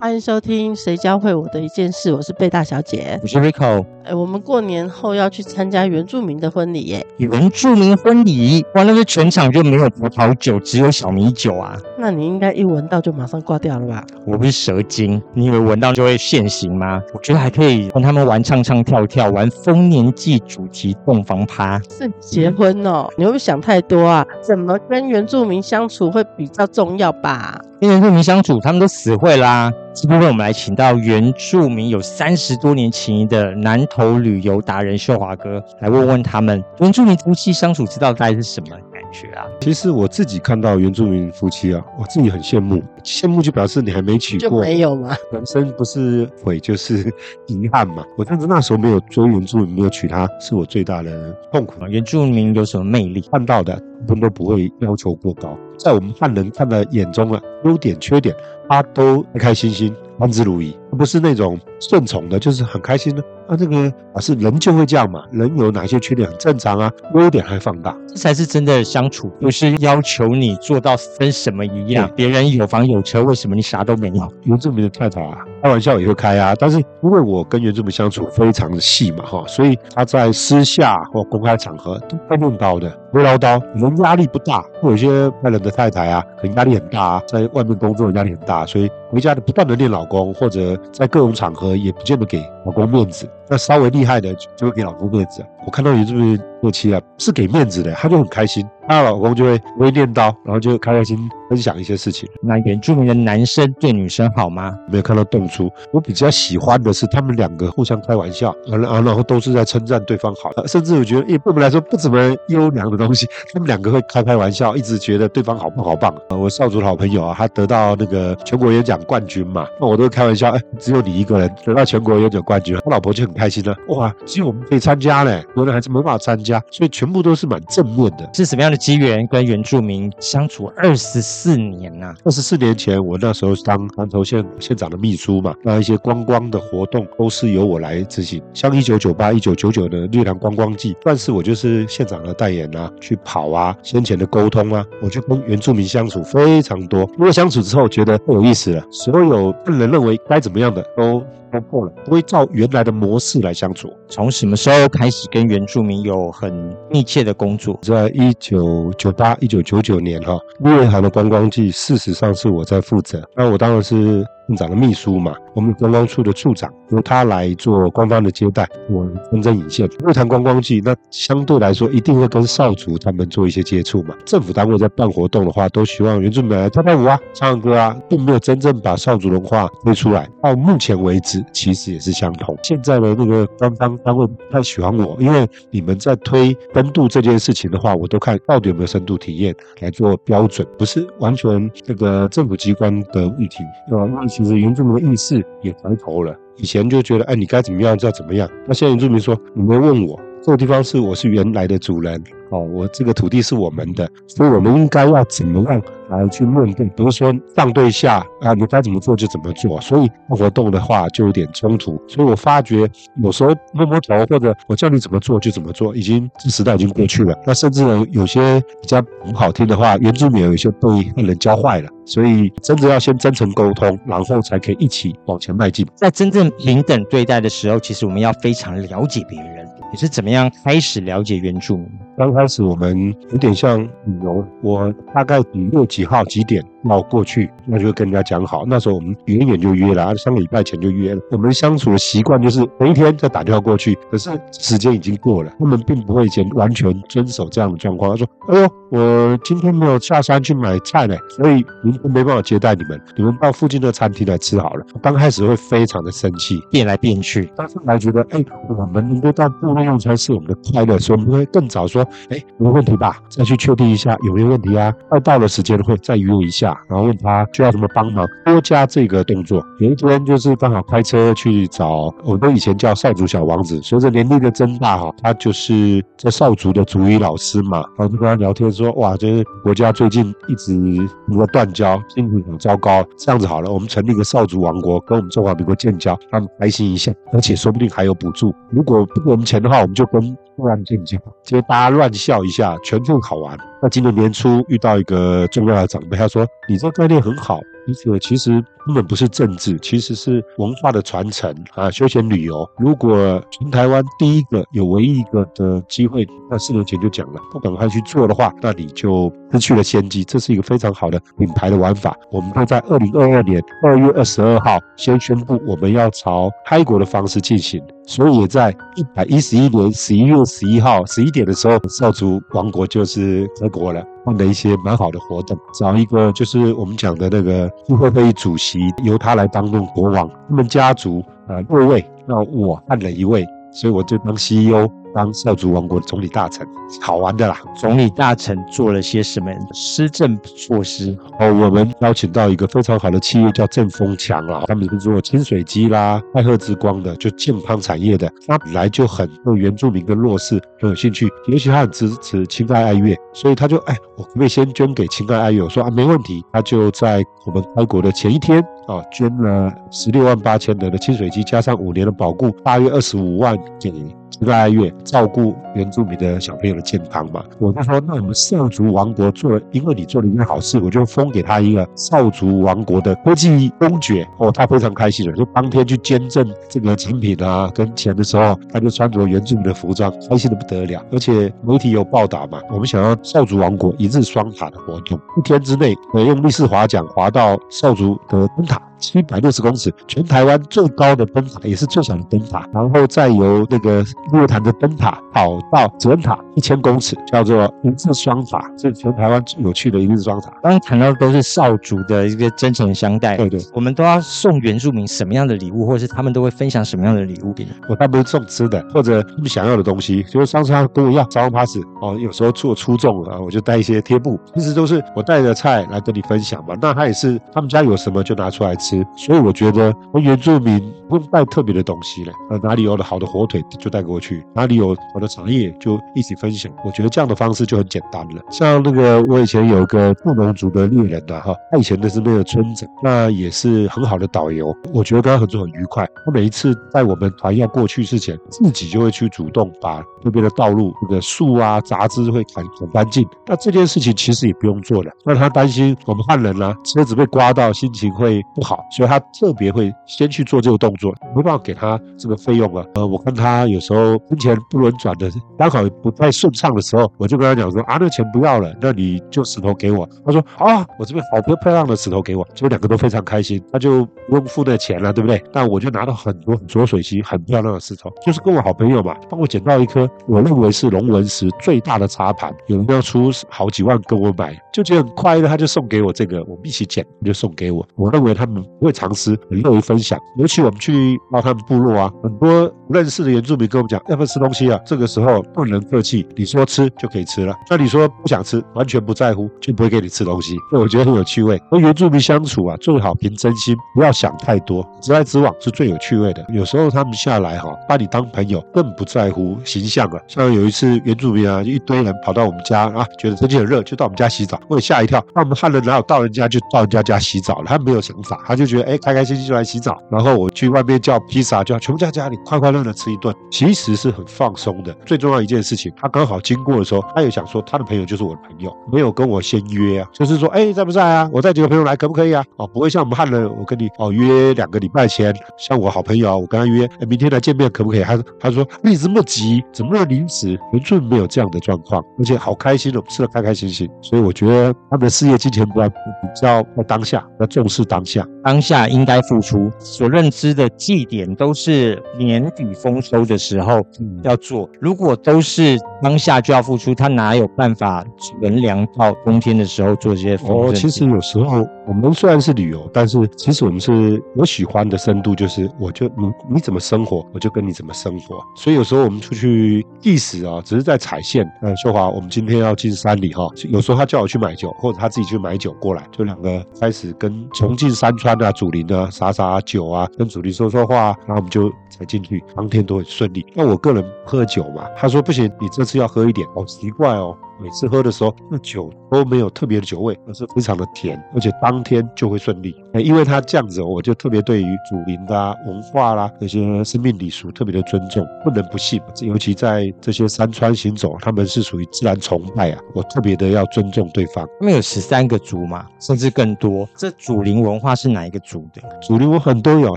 欢迎收听《谁教会我的一件事》，我是贝大小姐，我是 Rico。哎，我们过年后要去参加原住民的婚礼耶！原住民婚礼，哇，那个全场就没有葡萄酒，只有小米酒啊！那你应该一闻到就马上挂掉了吧？我不是蛇精，你以为闻到就会现形吗？我觉得还可以跟他们玩唱唱跳跳，玩丰年祭主题洞房趴。是结婚哦？你会不会想太多啊？怎么跟原住民相处会比较重要吧？跟原住民相处，他们都死会啦。这部分我们来请到原住民有三十多年情谊的南投旅游达人秀华哥来问问他们，原住民夫妻相处之道大概是什么感觉啊？其实我自己看到原住民夫妻啊，我自己很羡慕，羡慕就表示你还没娶过，没有吗？人生不是悔就是遗憾嘛。我甚至那时候没有追原住民，没有娶她，是我最大的痛苦。原住民有什么魅力？看到的，他们都不会要求过高，在我们汉人看的眼中啊，优点缺点，他都开开心心。甘之如饴，不是那种顺从的，就是很开心的。啊，这个啊是人就会这样嘛，人有哪些缺点很正常啊，优点还放大，这才是真的相处，不是要求你做到跟什么一样。别人有房有车，为什么你啥都没有？原住民的太太啊，开玩笑也会开啊，但是因为我跟原住民相处非常的细嘛，哈，所以他在私下或公开场合都会用刀的，不会唠叨，人压力不大。有些外人的太太啊，可能压力很大啊，在外面工作压力很大，所以回家的不断的念老公，或者在各种场合也不见得给老公面子。那稍微厉害的就会给老公面子。我看到原住民夫妻啊，是给面子的，他就很开心。她老公就会微念叨，然后就开开心分享一些事情。那原住民的男生对女生好吗？没有看到动粗。我比较喜欢的是他们两个互相开玩笑，然后，然后都是在称赞对方好。甚至我觉得，对我们来说不怎么优良的东西，他们两个会开开玩笑，一直觉得对方好棒好棒。我少主的好朋友啊，他得到那个全国演讲冠军嘛，那我都会开玩笑，哎，只有你一个人得到全国演讲冠军，他老婆就很开心了。哇，只有我们可以参加嘞，有的孩子没办法参加，所以全部都是蛮正面的。是什么样的？机缘跟原住民相处二十四年呐，二十四年前我那时候当南投县县长的秘书嘛，那一些观光的活动都是由我来执行，像一九九八、一九九九的绿良观光季，但是我就是县长的代言啊，去跑啊，先前的沟通啊，我就跟原住民相处非常多，因为相处之后觉得太有意思了，所有个人认为该怎么样的都。突破了，不会照原来的模式来相处。从什么时候开始跟原住民有很密切的工作？在一九九八、一九九九年哈，日月潭的观光季，事实上是我在负责。那我当然是。县长的秘书嘛，我们观光处的处长由他来做官方的接待，我真正引线。日谈观光季，那相对来说一定会跟少族他们做一些接触嘛。政府单位在办活动的话，都希望原住民来跳跳舞啊、唱歌啊，并没有真正把少族文化推出来。到目前为止，其实也是相同。现在的那个官方单位不太喜欢我，因为你们在推深度这件事情的话，我都看到底有没有深度体验来做标准，不是完全这个政府机关的问题，呃，问题。其实原住民的意识也抬头了，以前就觉得，哎，你该怎么样就要怎么样。那现在原住民说，你没问我，这个地方是我是原来的主人。哦，我这个土地是我们的，所以我们应该要怎么样来去面对？比如说上对下啊，你该怎么做就怎么做。所以活动的话就有点冲突。所以我发觉有时候摸摸头或者我叫你怎么做就怎么做，已经这时代已经过去了。那甚至呢，有些比较不好听的话，原住民有一些被人教坏了。所以真的要先真诚沟通，然后才可以一起往前迈进。在真正平等对待的时候，其实我们要非常了解别人。你是怎么样开始了解原著？刚开始我们有点像旅游，我大概几月几号几点。要过去，那就跟人家讲好。那时候我们远远就约了，三个礼拜前就约了。我们相处的习惯就是每一天再打电话过去，可是时间已经过了，他们并不会先完全遵守这样的状况。他说：“哎呦，我今天没有下山去买菜呢，所以明天没办法接待你们，你们到附近的餐厅来吃好了。”刚开始会非常的生气，变来变去，但是来觉得，哎，我们能够到部落用餐是我们的快乐，所以我们会更早说：“哎，没问题吧？再去确定一下有没有问题啊？快到了时间会再约一下。”下，然后问他需要什么帮忙，多加这个动作。有一天就是刚好开车去找，我们以前叫少族小王子，随着年龄的增大哈，他就是这少族的主语老师嘛，然后就跟他聊天说，哇，这国家最近一直一个断交，心情很糟糕，这样子好了，我们成立一个少族王国，跟我们中华民国建交，他们开心一下，而且说不定还有补助。如果不给我们钱的话，我们就跟突然建交，结果大家乱笑一下，全部考完。那今年年初遇到一个重要的长辈，他说：“你这个概念很好。”而且其实根本不是政治，其实是文化的传承啊，休闲旅游。如果全台湾第一个有唯一一个的机会，那四年前就讲了，不赶快去做的话，那你就失去了先机。这是一个非常好的品牌的玩法。我们会在二零二二年二月二十二号先宣布，我们要朝开国的方式进行。所以也在一百一十一年十一月十一号十一点的时候，少族王国就是开国了。办的一些蛮好的活动，找一个就是我们讲的那个议会会议主席，由他来当任国王。他们家族啊六位，那我换了一位，所以我就当 CEO。当少族王国的总理大臣，好玩的啦！总理大臣做了些什么施政措施？哦，我们邀请到一个非常好的企业叫正风强啊，他们是做清水机啦、爱鹤之光的，就健康产业的。他本来就很对原住民跟弱势很有兴趣，尤其他很支持亲爱爱乐，所以他就哎，我可不可以先捐给亲爱爱乐？我说啊，没问题。他就在我们开国的前一天哦，捐了十六万八千的的清水机，加上五年的保固，大约二十五万给。一个月照顾原住民的小朋友的健康嘛，我就说那我们少族王国做了，因为你做了一件好事，我就封给他一个少族王国的科技公爵哦，他非常开心的，就当天去捐赠这个产品啊跟钱的时候，他就穿着原住民的服装，开心的不得了。而且媒体有报道嘛，我们想要少族王国一日双塔的活动，一天之内用立式滑桨滑到少族的灯塔。七百六十公尺，全台湾最高的灯塔，也是最小的灯塔。然后再由那个日坛的灯塔跑到泽恩塔一千公尺，叫做一日双塔，是全台湾最有趣的一日双塔。刚刚谈到都是少主的一个真诚相待，对对，我们都要送原住民什么样的礼物，或者是他们都会分享什么样的礼物给你？我大部分送吃的，或者他们想要的东西。就是上次他跟我要招商 pass 哦，有时候做出众了，我就带一些贴布，其实都是我带着菜来跟你分享嘛。那他也是他们家有什么就拿出来吃。所以我觉得，我原住民不用带特别的东西了。呃，哪里有了好的火腿就带过去，哪里有好的茶叶就一起分享。我觉得这样的方式就很简单了。像那个我以前有个布农族的猎人呐，哈，他以前的是那个村长，那也是很好的导游。我觉得跟他合作很愉快。他每一次在我们团要过去之前，自己就会去主动把那边的道路那个树啊杂枝会砍很干净。那这件事情其实也不用做了。那他担心我们汉人啊车子被刮到，心情会不好，所以他。特别会先去做这个动作，没办法给他这个费用啊。呃，我看他有时候金钱不轮转的，刚好不太顺畅的时候，我就跟他讲说啊，那钱不要了，那你就石头给我。他说啊，我这边好多漂亮的石头给我，所以两个都非常开心，他就不用付那钱了，对不对？但我就拿到很多浊水溪很漂亮的石头，就是跟我好朋友嘛，帮我捡到一颗我认为是龙纹石最大的茶盘，有人要出好几万跟我买，就觉得很快乐，他就送给我这个，我们一起捡，就送给我。我认为他们不会尝试。很乐于分享，尤其我们去到他们部落啊，很多认识的原住民跟我们讲，要不要吃东西啊？这个时候不能客气，你说吃就可以吃了。那你说不想吃，完全不在乎，就不会给你吃东西。所以我觉得很有趣味。和原住民相处啊，最好凭真心，不要想太多，直来直往是最有趣味的。有时候他们下来哈，把你当朋友，更不在乎形象啊。像有一次原住民啊，一堆人跑到我们家啊，觉得天气很热，就到我们家洗澡，我也吓一跳。那我们汉人哪有到人家就到人家家洗澡了？他没有想法，他就觉得哎，开开。心心就来洗澡，然后我去外面叫披萨，叫全部在家里快快乐乐吃一顿，其实是很放松的。最重要一件事情，他刚好经过的时候，他也想说他的朋友就是我的朋友，没有跟我先约啊，就是说哎在不在啊？我带几个朋友来可不可以啊？哦，不会像我们汉人，我跟你哦约两个礼拜前，像我好朋友，我跟他约，明天来见面可不可以？他他说你这么急，怎么那么临时？原著没有这样的状况，而且好开心的吃的开开心心，所以我觉得他们的事业金钱观比较在当下，要重视当下。当下应该付出，所认知的祭典都是年底丰收的时候要做。如果都是当下就要付出，他哪有办法存粮到冬天的时候做这些丰哦，其实有时候我们虽然是旅游，但是其实我们是我喜欢的深度，就是我就你你怎么生活，我就跟你怎么生活。所以有时候我们出去意识啊，只是在踩线。嗯，秀华，我们今天要进山里哈，有时候他叫我去买酒，或者他自己去买酒过来，就两个开始跟重庆山川啊、祖林啊撒撒酒啊，跟祖林说说话，然后我们就才进去，当天都很顺利。那我个人喝酒嘛，他说不行，你这次要喝一点，好奇怪哦。每次喝的时候，那酒都没有特别的酒味，而是非常的甜，而且当天就会顺利。哎因为他这样子哦，我就特别对于祖灵的、啊、文化啦、这些生命礼俗特别的尊重，不能不信。尤其在这些山川行走，他们是属于自然崇拜啊，我特别的要尊重对方。他们有十三个族嘛，甚至更多。这祖灵文化是哪一个族的？祖灵我很多有，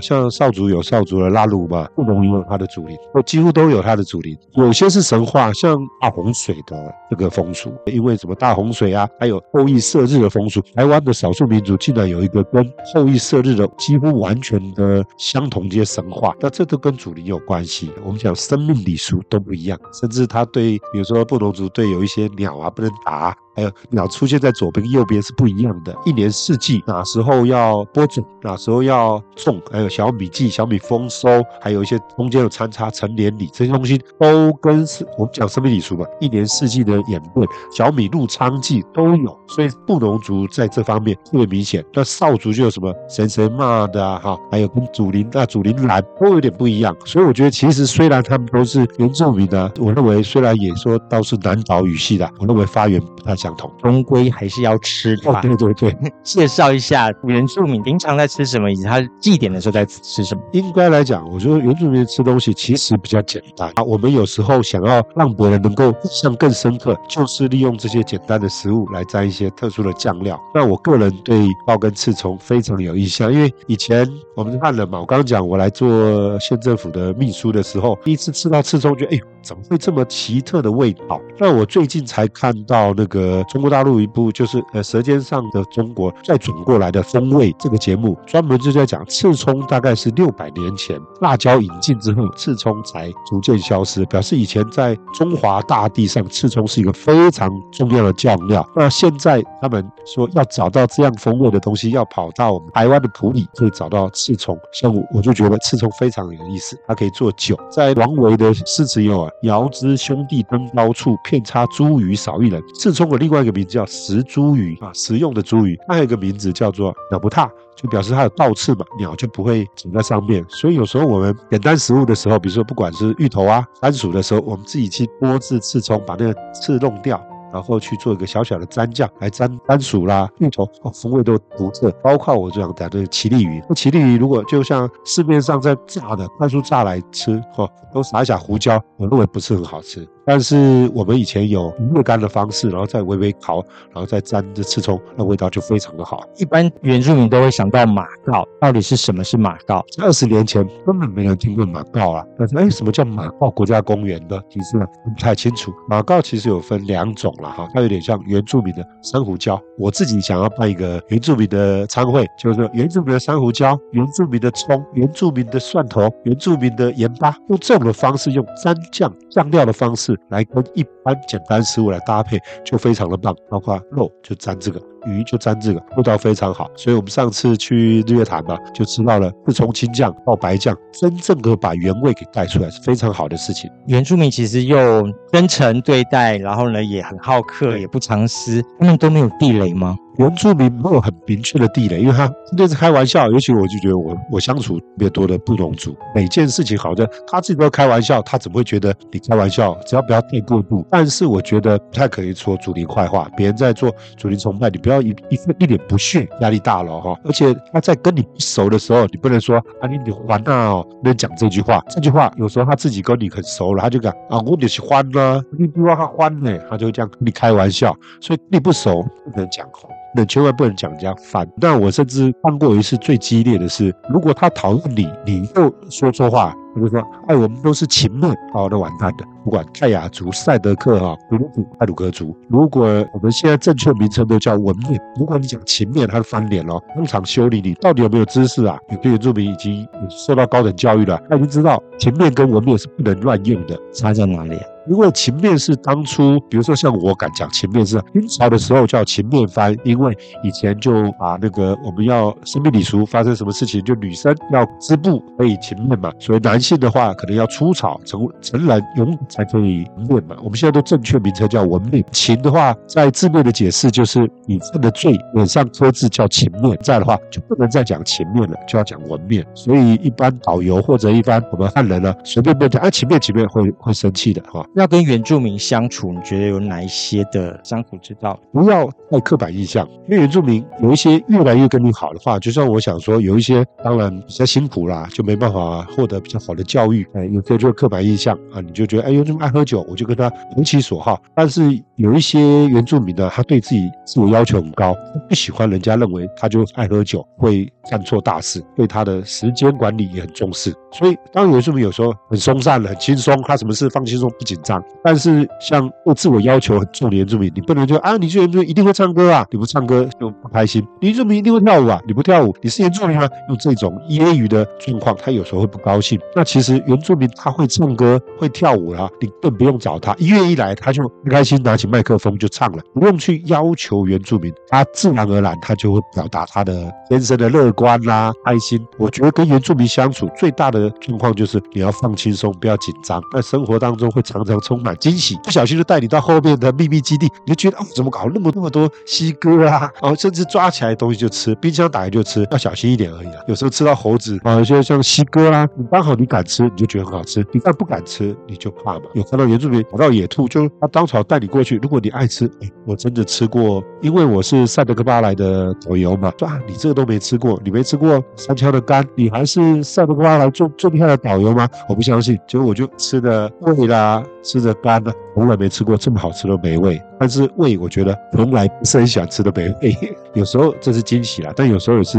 像少族有少族的拉鲁嘛，布农也有他的祖灵，我几乎都有他的祖灵。有些是神话，像大洪水的这个风因为什么大洪水啊，还有后羿射日的风俗，台湾的少数民族竟然有一个跟后羿射日的几乎完全的相同这些神话，那这都跟祖灵有关系。我们讲生命礼俗都不一样，甚至他对，比如说布农族对有一些鸟啊不能打，还有鸟出现在左边跟、右边是不一样的。一年四季哪时候要播种，哪时候要种，还有小米季、小米丰收，还有一些中间有参差成年礼这些东西，都跟是我们讲生命礼俗嘛，一年四季的演变，小米入仓季都有。所以布农族在这方面特别明显。那少族就有什么神神骂的啊，哈，还有跟祖灵啊、祖灵蓝都有点不一样。所以我觉得其实虽然他们都是原住民的，我认为虽然也说都是南岛语系的，我认为发源不太相同。终归还是要吃的对对对，介绍一下原住民平常在吃什么，以及他祭典的时候在吃什么。应该来讲，我觉得原住民吃东西其实比较简单啊。我们有时候想要让别人能够印象更深刻，就是利用这些简单的食物来沾一些特殊的酱料。那我个人对爆根刺葱非常有印象，因为以前我们看了嘛，我刚刚讲我来做县政府的秘书的时候，第一次吃到刺葱，觉得哎呦，怎么会这么奇特的味道？那我最近才看到那个中国大陆一部就是呃《舌尖上的中国》再转过来的风味这个节目，专门就在讲刺葱大概是六百年前辣椒引进之后，刺葱才逐渐消失，表示以前在中华大地上，刺葱是一个非常重要的酱料。那现在他们说要找到这样风味的东西，要跑到我们台湾的埔里可以找到刺葱。像我我就觉得刺葱非常有意思，它可以做酒。在王维的诗词有啊，遥知兄弟登高处，遍插茱萸少一人。刺葱的另外一个名字叫食茱萸啊，食用的茱萸。它还有一个名字叫做鸟不踏。就表示它有倒刺嘛，鸟就不会长在上面。所以有时候我们简单食物的时候，比如说不管是芋头啊、番薯的时候，我们自己去剥制刺葱，把那个刺弄掉。然后去做一个小小的蘸酱，来蘸番薯啦、芋头，哦，风味都独特。包括我这样讲的奇丽鱼，那奇丽鱼如果就像市面上在炸的快速炸来吃，哦，都撒一下胡椒，我认为不是很好吃。但是我们以前有热干的方式，然后再微微烤，然后再沾着刺葱，那味道就非常的好。一般原住民都会想到马告，到底是什么是马告？二十年前根本没人听过马告啊，但是哎，什么叫马告国家公园的？其实呢不太清楚。马告其实有分两种了哈，它有点像原住民的珊瑚礁。我自己想要办一个原住民的餐会，就是原住民的珊瑚礁、原住民的葱、原住民的蒜头、原住民的盐巴，用这种的方式，用蘸酱酱料的方式来跟一般简单食物来搭配，就非常的棒。包括肉就沾这个。鱼就沾这个，味道非常好。所以我们上次去日月潭嘛，就吃到了自从青酱到白酱，真正的把原味给带出来，是非常好的事情。原住民其实又真诚对待，然后呢也很好客，也不藏私，他们都没有地雷吗？原住民没有很明确的地雷，因为他那是开玩笑。尤其我就觉得我我相处特别多的布农族，每件事情好像他自己都开玩笑，他怎么会觉得你开玩笑？只要不要太过度。但是我觉得不太可以说主灵坏话，别人在做主灵崇拜，你不要一一一脸不屑，压力大了哈。而且他在跟你不熟的时候，你不能说啊你你还啊哦，不能讲这句话。这句话有时候他自己跟你很熟了，他就讲啊我就是欢啊，你不要他欢呢，他就这样跟你开玩笑。所以你不熟不能讲话。那千万不能讲人家烦。但我甚至看过一次最激烈的是，如果他讨厌你，你又说错话，他就说，哎，我们都是秦面，好，那完蛋的。不管泰雅族、赛德克哈、古鲁泰鲁格族，如果我们现在正确名称都叫文面，如果你讲秦面，他就翻脸了。当场修理你，到底有没有知识啊？有的原住民已经受到高等教育了，他已经知道秦面跟文面是不能乱用的，差在哪里？因为秦面是当初，比如说像我敢讲秦面是清朝的时候叫秦面番，因为以前就把那个我们要生命礼俗发生什么事情，就女生要织布可以秦面嘛，所以男性的话可能要出草成成人勇才可以面嘛。我们现在都正确名称叫文面。秦的话在字面的解释就是你犯的罪脸上刻字叫秦面，在的话就不能再讲秦面了，就要讲文面。所以一般导游或者一般我们汉人呢，随便便讲啊秦面秦面会会生气的哈。要跟原住民相处，你觉得有哪一些的相处之道？不要太刻板印象，因为原住民有一些越来越跟你好的话，就像我想说，有一些当然比较辛苦啦，就没办法获得比较好的教育。哎，有这就刻板印象啊，你就觉得哎原住民爱喝酒，我就跟他投其所好。但是有一些原住民呢，他对自己自我要求很高，不喜欢人家认为他就爱喝酒，会干错大事，对他的时间管理也很重视。所以当原住民有时候很松散了，很轻松，他什么事放轻松，不紧张。但是像对自我要求很重的原住民，你不能就啊，你是原住民一定会唱歌啊，你不唱歌就不开心；你原住民一定会跳舞啊，你不跳舞，你是原住民吗？用这种揶揄的状况，他有时候会不高兴。那其实原住民他会唱歌、会跳舞啦，你更不用找他，一月一来他就不开心，拿起麦克风就唱了，不用去要求原住民，他自然而然他就会表达他的天生的乐观啦、开心。我觉得跟原住民相处最大的状况就是你要放轻松，不要紧张，在生活当中会常常充满惊喜。不小心就带你到后面的秘密基地，你就觉得哦，怎么搞那么那么多西哥啊？哦，甚至抓起来东西就吃，冰箱打开就吃，要小心一点而已啊。有时候吃到猴子啊，有些像西哥啦，你刚好你敢吃，你就觉得很好吃；你但不敢吃，你就怕嘛。有看到原住民跑到野兔，就他当场带你过去。如果你爱吃，哎，我真的吃过，因为我是塞德克巴来的导游嘛，说啊，你这个都没吃过，你没吃过三枪的肝，你还是塞德克巴来最最厉害的导游吗？我不相信。结果我就吃的胃啦，吃的肝啦。从来没吃过这么好吃的美味，但是胃我觉得从来不是很喜欢吃的美味。有时候这是惊喜啦，但有时候也是，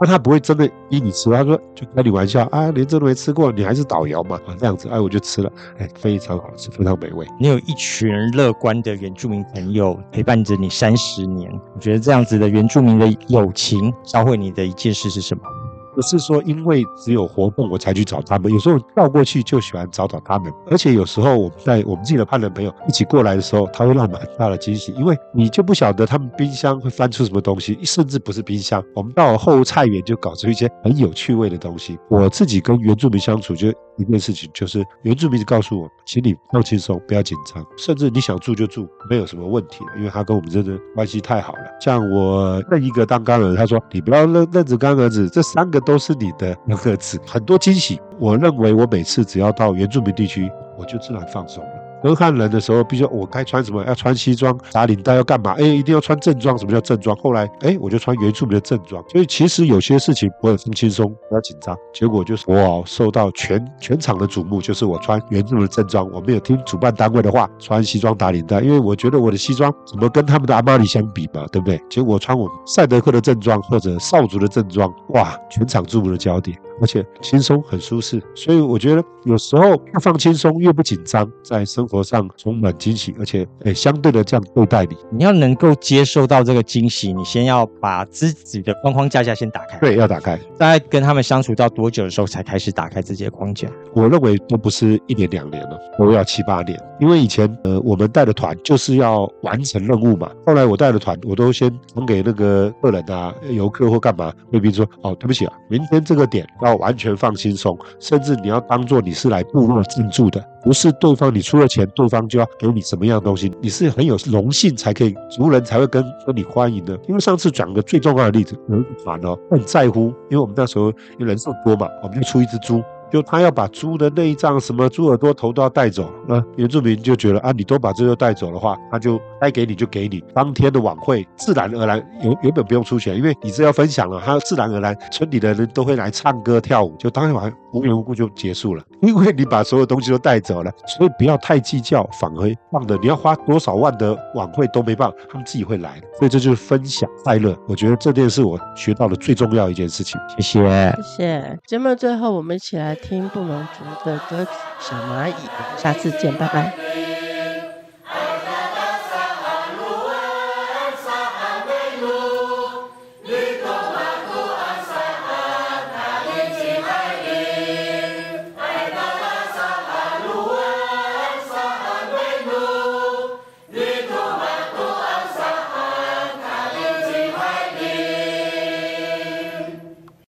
那他不会真的逼你吃，他说就开你玩笑啊，连这都没吃过，你还是导游嘛啊这样子，哎我就吃了，哎非常好吃，非常美味。你有一群乐观的原住民朋友陪伴着你三十年，我觉得这样子的原住民的友情教会你的一件事是什么？不是说因为只有活动我才去找他们，有时候绕过去就喜欢找找他们。而且有时候我们在我们自己的派人朋友一起过来的时候，他会让我们很大的惊喜，因为你就不晓得他们冰箱会翻出什么东西，甚至不是冰箱，我们到了后菜园就搞出一些很有趣味的东西。我自己跟原住民相处就一件事情，就是原住民告诉我，请你放轻松，不要紧张，甚至你想住就住，没有什么问题因为他跟我们真的关系太好了。像我认一个当干儿子，他说你不要认认子干儿子，这三个。都是你的儿子，很多惊喜。我认为我每次只要到原住民地区，我就自然放松。跟汉人的时候，必须我该穿什么？要穿西装、打领带，要干嘛？哎，一定要穿正装。什么叫正装？后来，哎，我就穿原住民的正装。所以其实有些事情我很放轻松，不要紧张。结果就是我受到全全场的瞩目，就是我穿原住民的正装，我没有听主办单位的话，穿西装打领带，因为我觉得我的西装怎么跟他们的阿玛尼相比嘛，对不对？结果穿我赛德克的正装或者少族的正装，哇，全场注目的焦点。而且轻松很舒适，所以我觉得有时候越放轻松越不紧张，在生活上充满惊喜，而且诶相对的这样对待你，你要能够接受到这个惊喜，你先要把自己的框框架架先打开。对，要打开。大概跟他们相处到多久的时候才开始打开自己的框架？我认为都不是一年两年了，都要七八年。因为以前呃我们带的团就是要完成任务嘛，后来我带的团我都先传给那个客人啊、游客或干嘛，贵宾说哦对不起啊，明天这个点。要完全放轻松，甚至你要当做你是来部落进驻的，不是对方你出了钱，对方就要给你什么样的东西，你是很有荣幸才可以，族人才会跟跟你欢迎的。因为上次讲个最重要的例子，有一个团哦，很在乎，因为我们那时候因为人数多嘛，我们就出一只猪。就他要把猪的内脏、什么猪耳朵、头都要带走，那原住民就觉得啊，你都把这个带走的话，他就该给你就给你。当天的晚会自然而然原原本不用出钱，因为你是要分享了，他自然而然村里的人都会来唱歌跳舞，就当天晚上无缘无故就结束了，因为你把所有东西都带走了，所以不要太计较，反而放的你要花多少万的晚会都没办法，他们自己会来，所以这就是分享快乐。我觉得这件事我学到的最重要一件事情。谢谢。谢谢。节目的最后，我们一起来听布农族的歌曲《小蚂蚁》。下次见，拜拜。